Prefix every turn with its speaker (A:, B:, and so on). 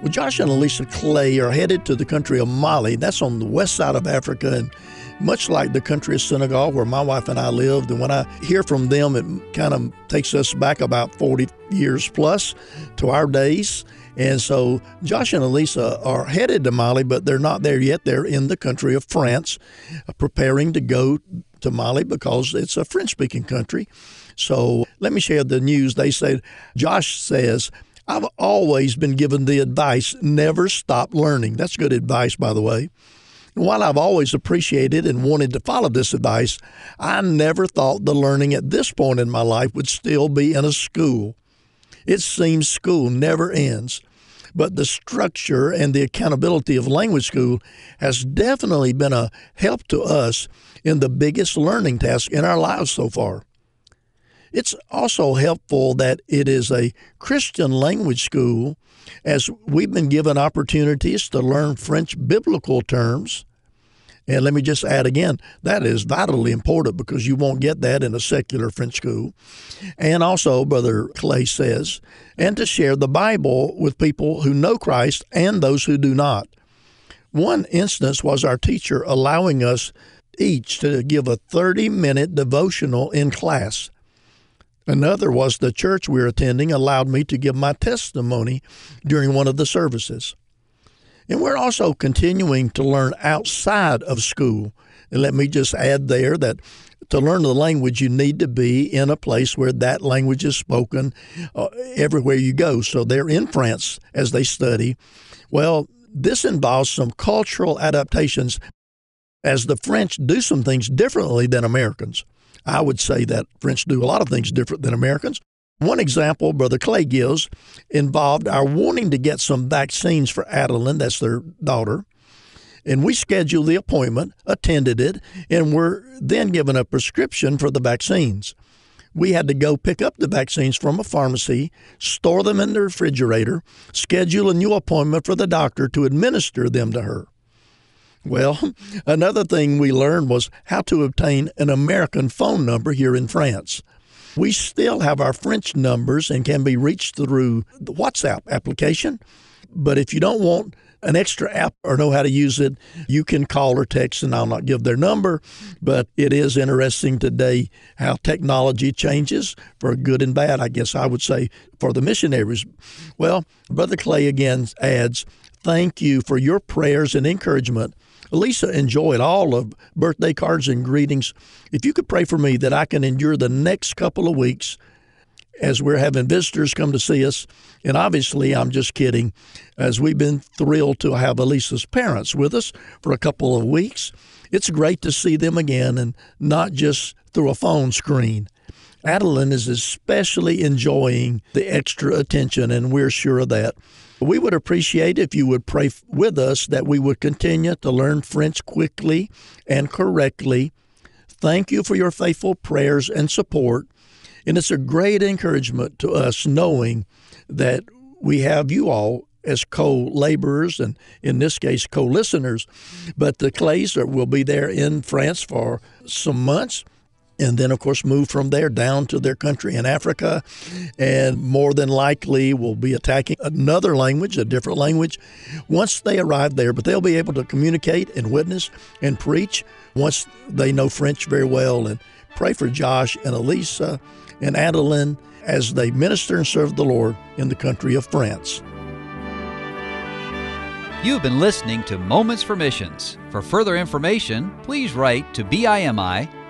A: Well, Josh and Elisa Clay are headed to the country of Mali. That's on the west side of Africa, and much like the country of Senegal, where my wife and I lived. And when I hear from them, it kind of takes us back about 40 years plus to our days. And so Josh and Elisa are headed to Mali, but they're not there yet. They're in the country of France, uh, preparing to go to Mali because it's a French speaking country. So let me share the news. They said, Josh says, I've always been given the advice never stop learning. That's good advice, by the way. And while I've always appreciated and wanted to follow this advice, I never thought the learning at this point in my life would still be in a school. It seems school never ends. But the structure and the accountability of language school has definitely been a help to us in the biggest learning task in our lives so far. It's also helpful that it is a Christian language school, as we've been given opportunities to learn French biblical terms and let me just add again, that is vitally important because you won't get that in a secular French school. And also, Brother Clay says, and to share the Bible with people who know Christ and those who do not. One instance was our teacher allowing us each to give a 30 minute devotional in class. Another was the church we were attending allowed me to give my testimony during one of the services. And we're also continuing to learn outside of school. And let me just add there that to learn the language, you need to be in a place where that language is spoken uh, everywhere you go. So they're in France as they study. Well, this involves some cultural adaptations as the French do some things differently than Americans. I would say that French do a lot of things different than Americans. One example Brother Clay gives involved our wanting to get some vaccines for Adeline, that's their daughter. And we scheduled the appointment, attended it, and were then given a prescription for the vaccines. We had to go pick up the vaccines from a pharmacy, store them in the refrigerator, schedule a new appointment for the doctor to administer them to her. Well, another thing we learned was how to obtain an American phone number here in France. We still have our French numbers and can be reached through the WhatsApp application. But if you don't want an extra app or know how to use it, you can call or text, and I'll not give their number. But it is interesting today how technology changes for good and bad, I guess I would say, for the missionaries. Well, Brother Clay again adds, Thank you for your prayers and encouragement Lisa enjoyed all of birthday cards and greetings. If you could pray for me that I can endure the next couple of weeks as we're having visitors come to see us. And obviously, I'm just kidding, as we've been thrilled to have Elisa's parents with us for a couple of weeks. It's great to see them again and not just through a phone screen. Adeline is especially enjoying the extra attention, and we're sure of that. We would appreciate if you would pray with us that we would continue to learn French quickly and correctly. Thank you for your faithful prayers and support. And it's a great encouragement to us knowing that we have you all as co laborers and, in this case, co listeners. But the Clays will be there in France for some months and then, of course, move from there down to their country in Africa, and more than likely will be attacking another language, a different language, once they arrive there. But they'll be able to communicate and witness and preach once they know French very well. And pray for Josh and Elisa and Adeline as they minister and serve the Lord in the country of France.
B: You've been listening to Moments for Missions. For further information, please write to BIMI